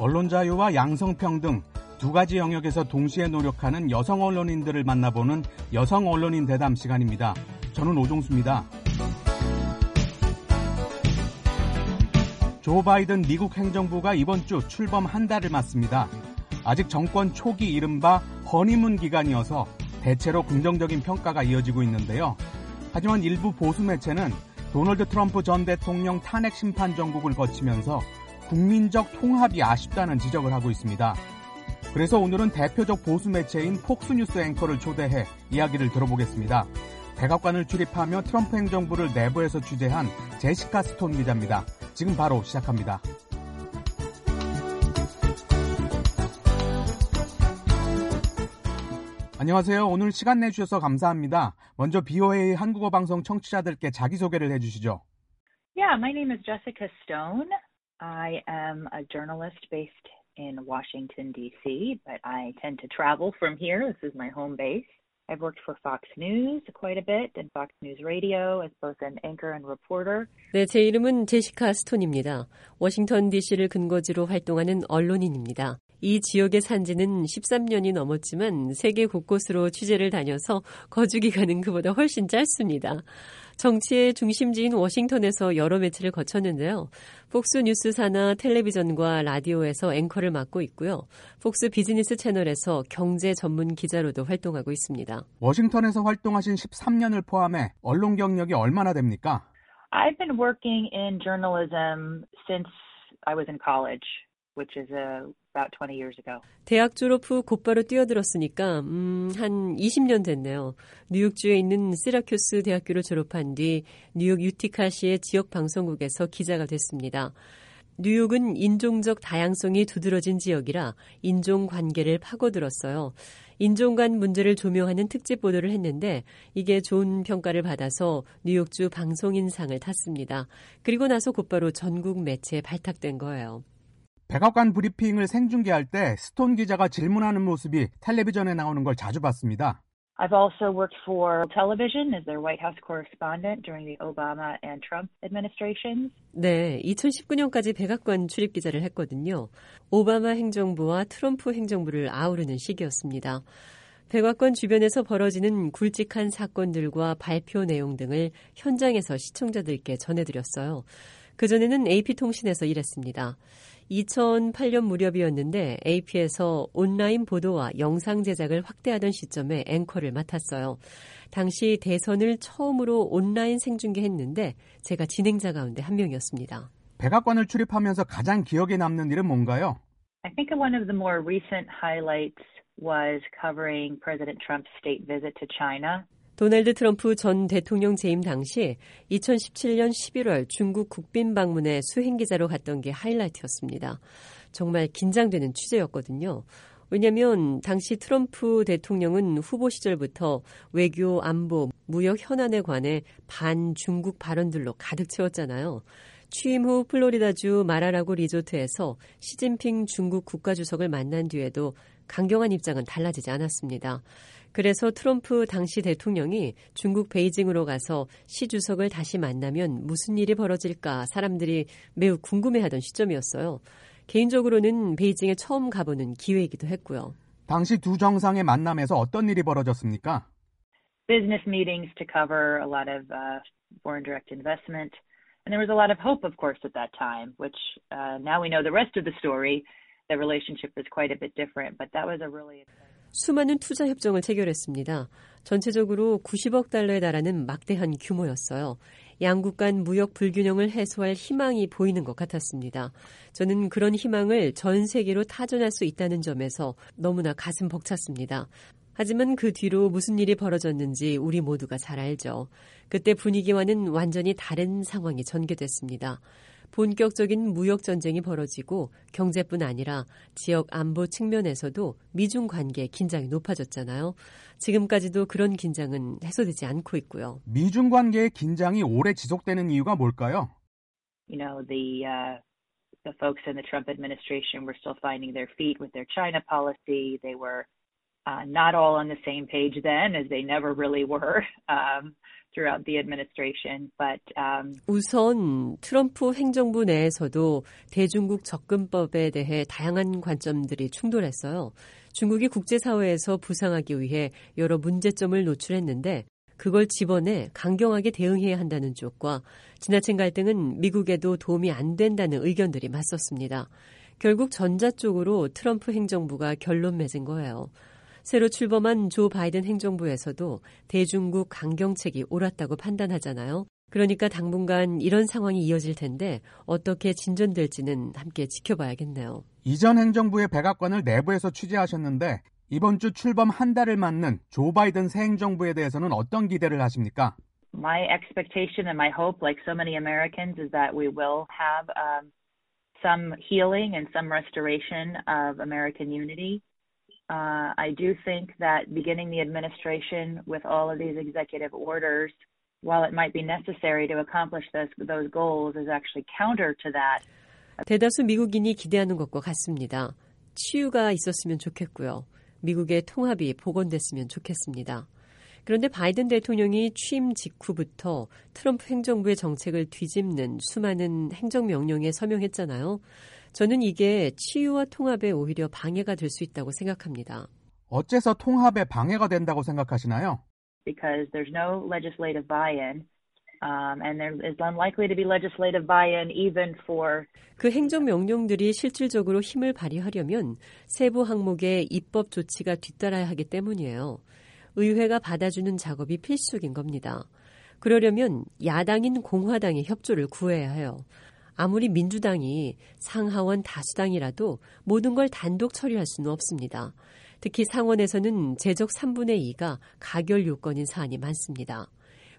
언론 자유와 양성평등 두 가지 영역에서 동시에 노력하는 여성 언론인들을 만나보는 여성 언론인 대담 시간입니다. 저는 오종수입니다. 조 바이든 미국 행정부가 이번 주 출범 한 달을 맞습니다. 아직 정권 초기 이른바 허니문 기간이어서 대체로 긍정적인 평가가 이어지고 있는데요. 하지만 일부 보수 매체는 도널드 트럼프 전 대통령 탄핵 심판 정국을 거치면서 국민적 통합이 아쉽다는 지적을 하고 있습니다. 그래서 오늘은 대표적 보수 매체인 폭스뉴스 앵커를 초대해 이야기를 들어보겠습니다. 백악관을 출입하며 트럼프 행정부를 내부에서 취재한 제시카 스톤 기자입니다. 지금 바로 시작합니다. 안녕하세요. 오늘 시간 내주셔서 감사합니다. 먼저 BOA 한국어 방송 청취자들께 자기소개를 해주시죠. Yeah, my name is Jessica Stone. I am a journalist based in Washington, D.C., but I tend to travel from here. This is my home base. I've worked for Fox News quite a bit and Fox News Radio as both an anchor and reporter. 네, 제 이름은 제시카 스톤입니다. 워싱턴 DC를 근거지로 활동하는 언론인입니다. 이 지역에 산 지는 13년이 넘었지만 세계 곳곳으로 취재를 다녀서 거주 기간은 그보다 훨씬 짧습니다. 정치의 중심지인 워싱턴에서 여러 매체를 거쳤는데요. 폭스 뉴스사나 텔레비전과 라디오에서 앵커를 맡고 있고요. 폭스 비즈니스 채널에서 경제 전문 기자로도 활동하고 있습니다. 워싱턴에서 활동하신 13년을 포함해 언론 경력이 얼마나 됩니까? I've been working in journalism since I was in college. Which is uh, about 20 years ago. 대학 졸업 후 곧바로 뛰어들었으니까 음, 한 20년 됐네요. 뉴욕주에 있는 시라큐스 대학교를 졸업한 뒤 뉴욕 유티카시의 지역 방송국에서 기자가 됐습니다. 뉴욕은 인종적 다양성이 두드러진 지역이라 인종 관계를 파고들었어요. 인종 간 문제를 조명하는 특집 보도를 했는데 이게 좋은 평가를 받아서 뉴욕주 방송인상을 탔습니다. 그리고 나서 곧바로 전국 매체에 발탁된 거예요. 백악관 브리핑을 생중계할 때 스톤 기자가 질문하는 모습이 텔레비전에 나오는 걸 자주 봤습니다. I've also worked for television as their White House correspondent during the Obama and Trump administrations. 네, 2019년까지 백악관 출입 기자를 했거든요. 오바마 행정부와 트럼프 행정부를 아우르는 시기였습니다. 백악관 주변에서 벌어지는 굵직한 사건들과 발표 내용 등을 현장에서 시청자들께 전해드렸어요. 그전에는 AP통신에서 일했습니다. 2008년 무렵이었는데 AP에서 온라인 보도와 영상 제작을 확대하던 시점에 앵커를 맡았어요. 당시 대선을 처음으로 온라인 생중계했는데 제가 진행자 가운데 한 명이었습니다. 백악관을 출입하면서 가장 기억에 남는 일은 뭔가요? I think one of the more recent highlights was covering President Trump's state visit to China. 도널드 트럼프 전 대통령 재임 당시 2017년 11월 중국 국빈 방문에 수행기자로 갔던 게 하이라이트였습니다. 정말 긴장되는 취재였거든요. 왜냐하면 당시 트럼프 대통령은 후보 시절부터 외교, 안보, 무역 현안에 관해 반중국 발언들로 가득 채웠잖아요. 취임 후 플로리다주 마라라고 리조트에서 시진핑 중국 국가주석을 만난 뒤에도 강경한 입장은 달라지지 않았습니다. 그래서 트럼프 당시 대통령이 중국 베이징으로 가서 시 주석을 다시 만나면 무슨 일이 벌어질까 사람들이 매우 궁금해하던 시점이었어요. 개인적으로는 베이징에 처음 가보는 기회이기도 했고요. 당시 두 정상의 만남에서 어떤 일이 벌어졌습니까? Business meetings to cover a lot of uh, foreign direct investment. And there was a lot of hope, of course, at that time, which uh, now we know the rest of the story. The relationship is quite a bit different, but that was a really exciting. 수많은 투자 협정을 체결했습니다. 전체적으로 90억 달러에 달하는 막대한 규모였어요. 양국 간 무역 불균형을 해소할 희망이 보이는 것 같았습니다. 저는 그런 희망을 전 세계로 타전할 수 있다는 점에서 너무나 가슴 벅찼습니다. 하지만 그 뒤로 무슨 일이 벌어졌는지 우리 모두가 잘 알죠. 그때 분위기와는 완전히 다른 상황이 전개됐습니다. 본격적인 무역 전쟁이 벌어지고 경제뿐 아니라 지역 안보 측면에서도 미중 관계 긴장이 높아졌잖아요. 지금까지도 그런 긴장은 해소되지 않고 있고요. 미중 관계의 긴장이 오래 지속되는 이유가 뭘까요? You know, the uh, the folks in the Trump administration were still finding their feet with their China policy. They were uh, not all on the same page then, as they never really were um, throughout the administration. But um, 우선 트럼프 행정부 내에서도 대중국 접근법에 대해 다양한 관점들이 충돌했어요. 중국이 국제사회에서 부상하기 위해 여러 문제점을 노출했는데 그걸 집어내 강경하게 대응해야 한다는 쪽과 지나친 갈등은 미국에도 도움이 안 된다는 의견들이 맞섰습니다. 결국 전자 쪽으로 트럼프 행정부가 결론 맺은 거예요. 새로 출범한 조 바이든 행정부에서도 대중국 강경책이 옳았다고 판단하잖아요. 그러니까 당분간 이런 상황이 이어질 텐데 어떻게 진전될지는 함께 지켜봐야겠네요. 이전 행정부의 백악관을 내부에서 취재하셨는데 이번 주 출범 한 달을 맞는 조 바이든 새 행정부에 대해서는 어떤 기대를 하십니까? My expectation and my hope, like so many Americans, is that we will have um, some healing and some restoration of American unity. Uh, I do think that beginning the administration with all of these executive orders, while it might be necessary to accomplish those, those goals, is actually counter to that. 대다수 미국인이 기대하는 것과 같습니다. 치유가 있었으면 좋겠고요. 미국의 통합이 복원됐으면 좋겠습니다. 그런데 바이든 대통령이 취임 직후부터 트럼프 행정부의 정책을 뒤집는 수많은 행정명령에 서명했잖아요. 저는 이게 치유와 통합에 오히려 방해가 될 수 있다고 생각합니다. 어째서 통합에 방해가 된다고 생각하시나요? Because there's no legislative buy-in. Um, and there is unlikely to be legislative buy-in even for 그 행정 명령들이 실질적으로 힘을 발휘하려면 세부 항목의 입법 조치가 뒤따라야 하기 때문이에요. 의회가 받아주는 작업이 필수적인 겁니다. 그러려면 야당인 공화당의 협조를 구해야 해요. 아무리 민주당이 상하원 다수당이라도 모든 걸 단독 처리할 수는 없습니다. 특히 상원에서는 제적 3분의 2가 가결 요건인 사안이 많습니다.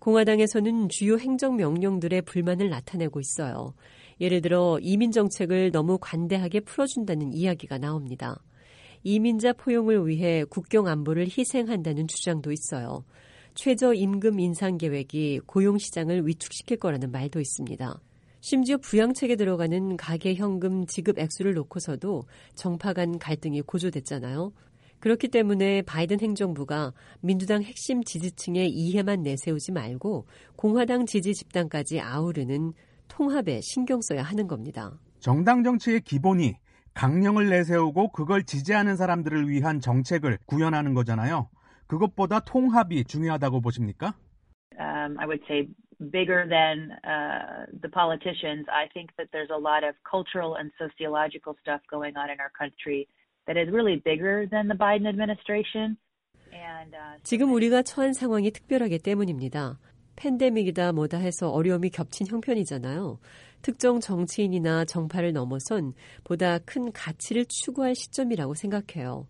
공화당에서는 주요 행정명령들의 불만을 나타내고 있어요. 예를 들어 이민 정책을 너무 관대하게 풀어준다는 이야기가 나옵니다. 이민자 포용을 위해 국경 안보를 희생한다는 주장도 있어요. 최저 임금 인상 계획이 고용 시장을 위축시킬 거라는 말도 있습니다. 심지어 부양책에 들어가는 가계 현금 지급 액수를 놓고서도 정파 간 갈등이 고조됐잖아요. 그렇기 때문에 바이든 행정부가 민주당 핵심 지지층의 이해만 내세우지 말고 공화당 지지 집단까지 아우르는 통합에 신경 써야 하는 겁니다. 정당 정치의 기본이 강령을 내세우고 그걸 지지하는 사람들을 위한 정책을 구현하는 거잖아요. 그것보다 통합이 중요하다고 보십니까? Um, I would say bigger than uh, the politicians. I think that there's a lot of cultural and sociological stuff going on in our country that is really bigger than the Biden administration. And, uh, 지금 우리가 처한 상황이 특별하기 때문입니다. 팬데믹이다 뭐다 해서 어려움이 겹친 형편이잖아요. 특정 정치인이나 정파를 넘어선 보다 큰 가치를 추구할 시점이라고 생각해요.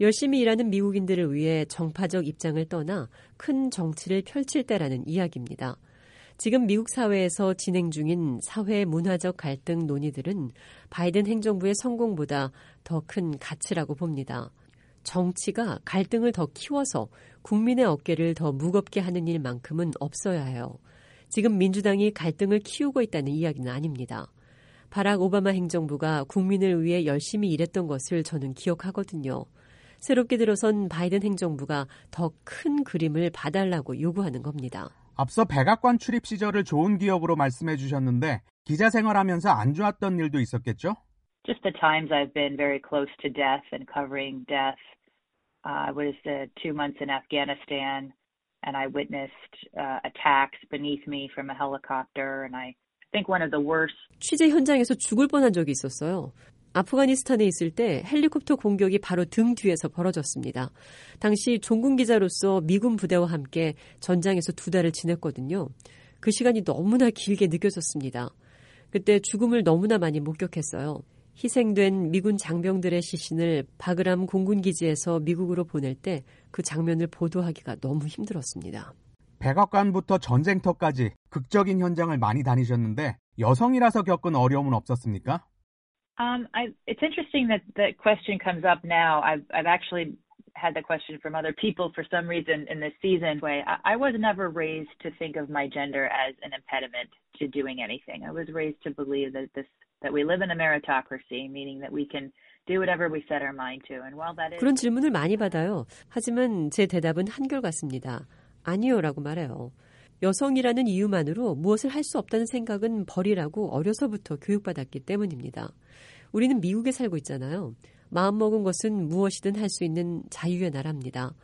열심히 일하는 미국인들을 위해 정파적 입장을 떠나 큰 정치를 펼칠 때라는 이야기입니다. 지금 미국 사회에서 진행 중인 사회 문화적 갈등 논의들은 바이든 행정부의 성공보다 더 큰 가치라고 봅니다. 정치가 갈등을 더 키워서 국민의 어깨를 더 무겁게 하는 일만큼은 없어야 해요. 지금 민주당이 갈등을 키우고 있다는 이야기는 아닙니다. 바락 오바마 행정부가 국민을 위해 열심히 일했던 것을 저는 기억하거든요. 새롭게 들어선 바이든 행정부가 더 큰 그림을 봐달라고 요구하는 겁니다. 앞서 백악관 출입 시절을 좋은 기억으로 말씀해 주셨는데 기자 생활하면서 안 좋았던 일도 있었겠죠? Just the times I've been very close to death and covering death. Uh, I was uh, two months in Afghanistan and I witnessed uh, attacks beneath me from a helicopter and I think one of the worst 취재 현장에서 죽을 뻔한 적이 있었어요. 아프가니스탄에 있을 때 헬리콥터 공격이 바로 등 뒤에서 벌어졌습니다. 당시 종군 기자로서 미군 부대와 함께 전장에서 두 달을 지냈거든요. 그 시간이 너무나 길게 느껴졌습니다. 그때 죽음을 너무나 많이 목격했어요. 희생된 미군 장병들의 시신을 바그람 공군기지에서 미국으로 보낼 때 그 장면을 보도하기가 너무 힘들었습니다. 백악관부터 전쟁터까지 극적인 현장을 많이 다니셨는데 여성이라서 겪은 어려움은 없었습니까? Um, I, it's interesting that that question comes up now. I've I've actually had the question from other people for some reason in this season. Way I, I was never raised to think of my gender as an impediment to doing anything. I was raised to believe that this that we live in a meritocracy, meaning that we can 그런 질문을 많이 받아요. 하지만 제 대답은 한결같습니다. 아니요라고 말해요. 여성이라는 이유만으로 무엇을 할 수 없다는 생각은 버리라고 어려서부터 교육받았기 때문입니다. 우리는 미국에 살고 있잖아요. 마음먹은 것은 무엇이든 할 수 있는 자유의 나라입니다.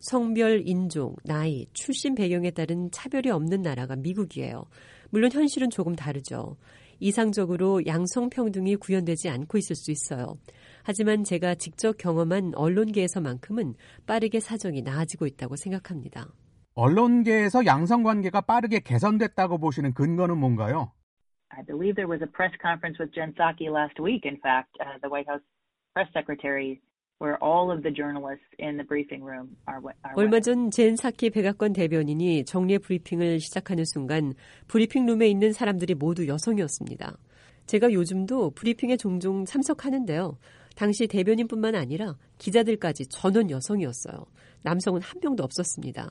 성별, 인종, 나이, 출신 배경에 따른 차별이 없는 나라가 미국이에요. 물론 현실은 조금 다르죠. 이상적으로 양성평등이 구현되지 않고 있을 수 있어요. 하지만 제가 직접 경험한 언론계에서만큼은 빠르게 사정이 나아지고 있다고 생각합니다. 언론계에서 양성관계가 빠르게 개선됐다고 보시는 근거는 뭔가요? I believe there was a press conference with Jen Psaki last week. In fact, uh, the White House press secretary where all of the journalists in the briefing room are, are 얼마 전 젠 사키 백악관 대변인이 정례 브리핑을 시작하는 순간 브리핑 룸에 있는 사람들이 모두 여성이었습니다. 제가 요즘도 브리핑에 종종 참석하는데요. 당시 대변인뿐만 아니라 기자들까지 전원 여성이었어요. 남성은 한 명도 없었습니다.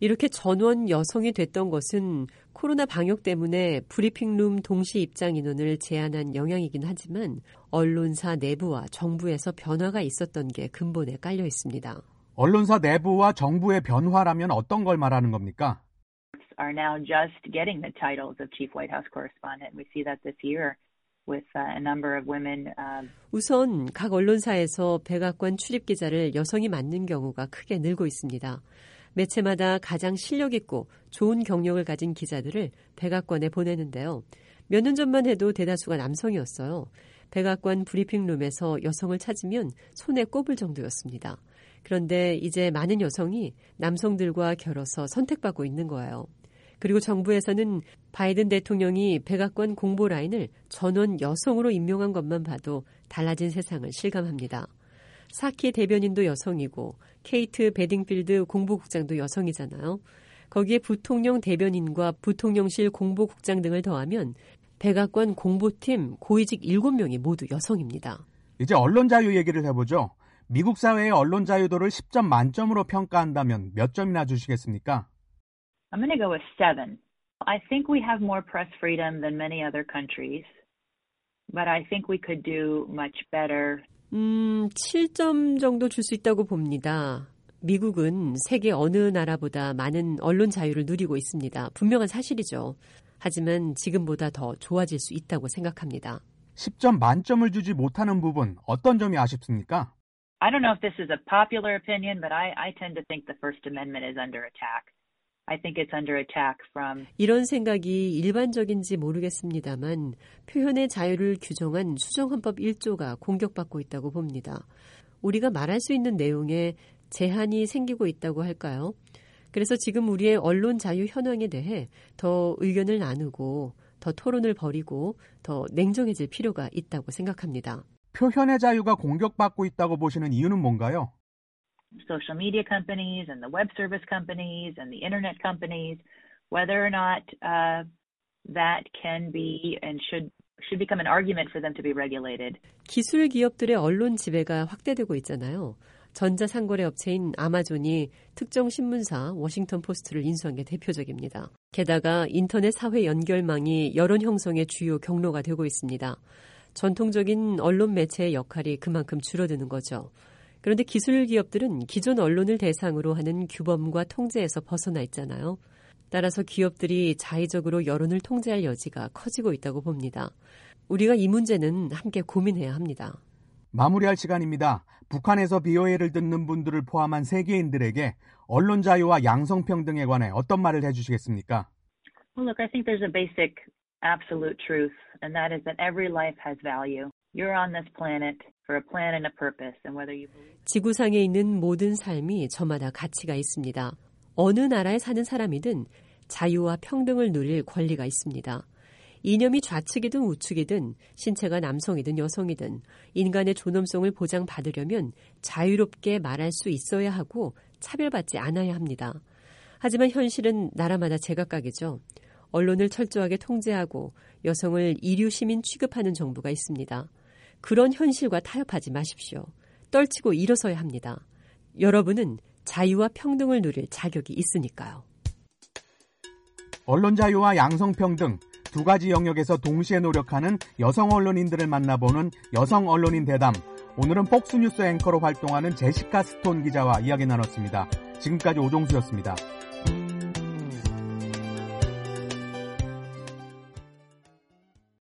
이렇게 전원 여성이 됐던 것은 코로나 방역 때문에 브리핑룸 동시 입장 인원을 제한한 영향이긴 하지만 언론사 내부와 정부에서 변화가 있었던 게 근본에 깔려 있습니다. 언론사 내부와 정부의 변화라면 어떤 걸 말하는 겁니까? are now just getting the titles of chief White House correspondent. We see that this year. with a number of women. 우선 각 언론사에서 백악관 출입 기자를 여성이 맡는 경우가 크게 늘고 있습니다. 매체마다 가장 실력 있고 좋은 경력을 가진 기자들을 백악관에 보내는데요. 몇 년 전만 해도 대다수가 남성이었어요. 백악관 브리핑룸에서 여성을 찾으면 손에 꼽을 정도였습니다. 그런데 이제 많은 여성이 남성들과 결어서 선택받고 있는 거예요. 그리고 정부에서는 바이든 대통령이 백악관 공보 라인을 전원 여성으로 임명한 것만 봐도 달라진 세상을 실감합니다. 사키 대변인도 여성이고 케이트 베딩필드 공보국장도 여성이잖아요. 거기에 부통령 대변인과 부통령실 공보국장 등을 더하면 백악관 공보팀 고위직 7명이 모두 여성입니다. 이제 언론 자유 얘기를 해보죠. 미국 사회의 언론 자유도를 10점 만점으로 평가한다면 몇 점이나 주시겠습니까? I'm going to go with 7. I think we have more press freedom than many other countries, but I think we could do much better 음, 7점 정도 줄 수 있다고 봅니다. 미국은 세계 어느 나라보다 많은 언론 자유를 누리고 있습니다. 분명한 사실이죠. 하지만 지금보다 더 좋아질 수 있다고 생각합니다. 10점 만점을 주지 못하는 부분 어떤 점이 아쉽습니까? I don't know if this is a popular opinion, but I, I tend to think the First Amendment is under attack. I think it's under attack from 이런 생각이 일반적인지 모르겠습니다만 표현의 자유를 규정한 수정헌법 1조가 공격받고 있다고 봅니다. 우리가 말할 수 있는 내용에 제한이 생기고 있다고 할까요? 그래서 지금 우리의 언론 자유 현황에 대해 더 의견을 나누고 더 토론을 벌이고 더 냉정해질 필요가 있다고 생각합니다. 표현의 자유가 공격받고 있다고 보시는 이유는 뭔가요? Social media companies and the web service companies and the internet companies, whether or not uh, that can be and should should become an argument for them to be regulated. 기술 기업들의 언론 지배가 확대되고 있잖아요. 전자상거래 업체인 아마존이 특정 신문사 워싱턴 포스트를 인수한 게 대표적입니다. 게다가 인터넷 사회 연결망이 여론 형성의 주요 경로가 되고 있습니다. 전통적인 언론 매체의 역할이 그만큼 줄어드는 거죠. 그런데 기술 기업들은 기존 언론을 대상으로 하는 규범과 통제에서 벗어나 있잖아요. 따라서 기업들이 자의적으로 여론을 통제할 여지가 커지고 있다고 봅니다. 우리가 이 문제는 함께 고민해야 합니다. 마무리할 시간입니다. 북한에서 BOA를 듣는 분들을 포함한 세계인들에게 언론 자유와 양성평등에 관해 어떤 말을 해주시겠습니까? Well, look, I think there's a basic absolute truth, and that is that every life has value. You're on this planet 지구상에 있는 모든 삶이 저마다 가치가 있습니다. 어느 나라에 사는 사람이든 자유와 평등을 누릴 권리가 있습니다. 이념이 좌측이든 우측이든 신체가 남성이든 여성이든 인간의 존엄성을 보장받으려면 자유롭게 말할 수 있어야 하고 차별받지 않아야 합니다. 하지만 현실은 나라마다 제각각이죠. 언론을 철저하게 통제하고 여성을 이류 시민 취급하는 정부가 있습니다. 그런 현실과 타협하지 마십시오. 떨치고 일어서야 합니다. 여러분은 자유와 평등을 누릴 자격이 있으니까요. 언론 자유와 양성평등 두 가지 영역에서 동시에 노력하는 여성 언론인들을 만나보는 여성 언론인 대담 오늘은 폭스뉴스 앵커로 활동하는 제시카 스톤 기자와 이야기 나눴습니다. 지금까지 오종수였습니다.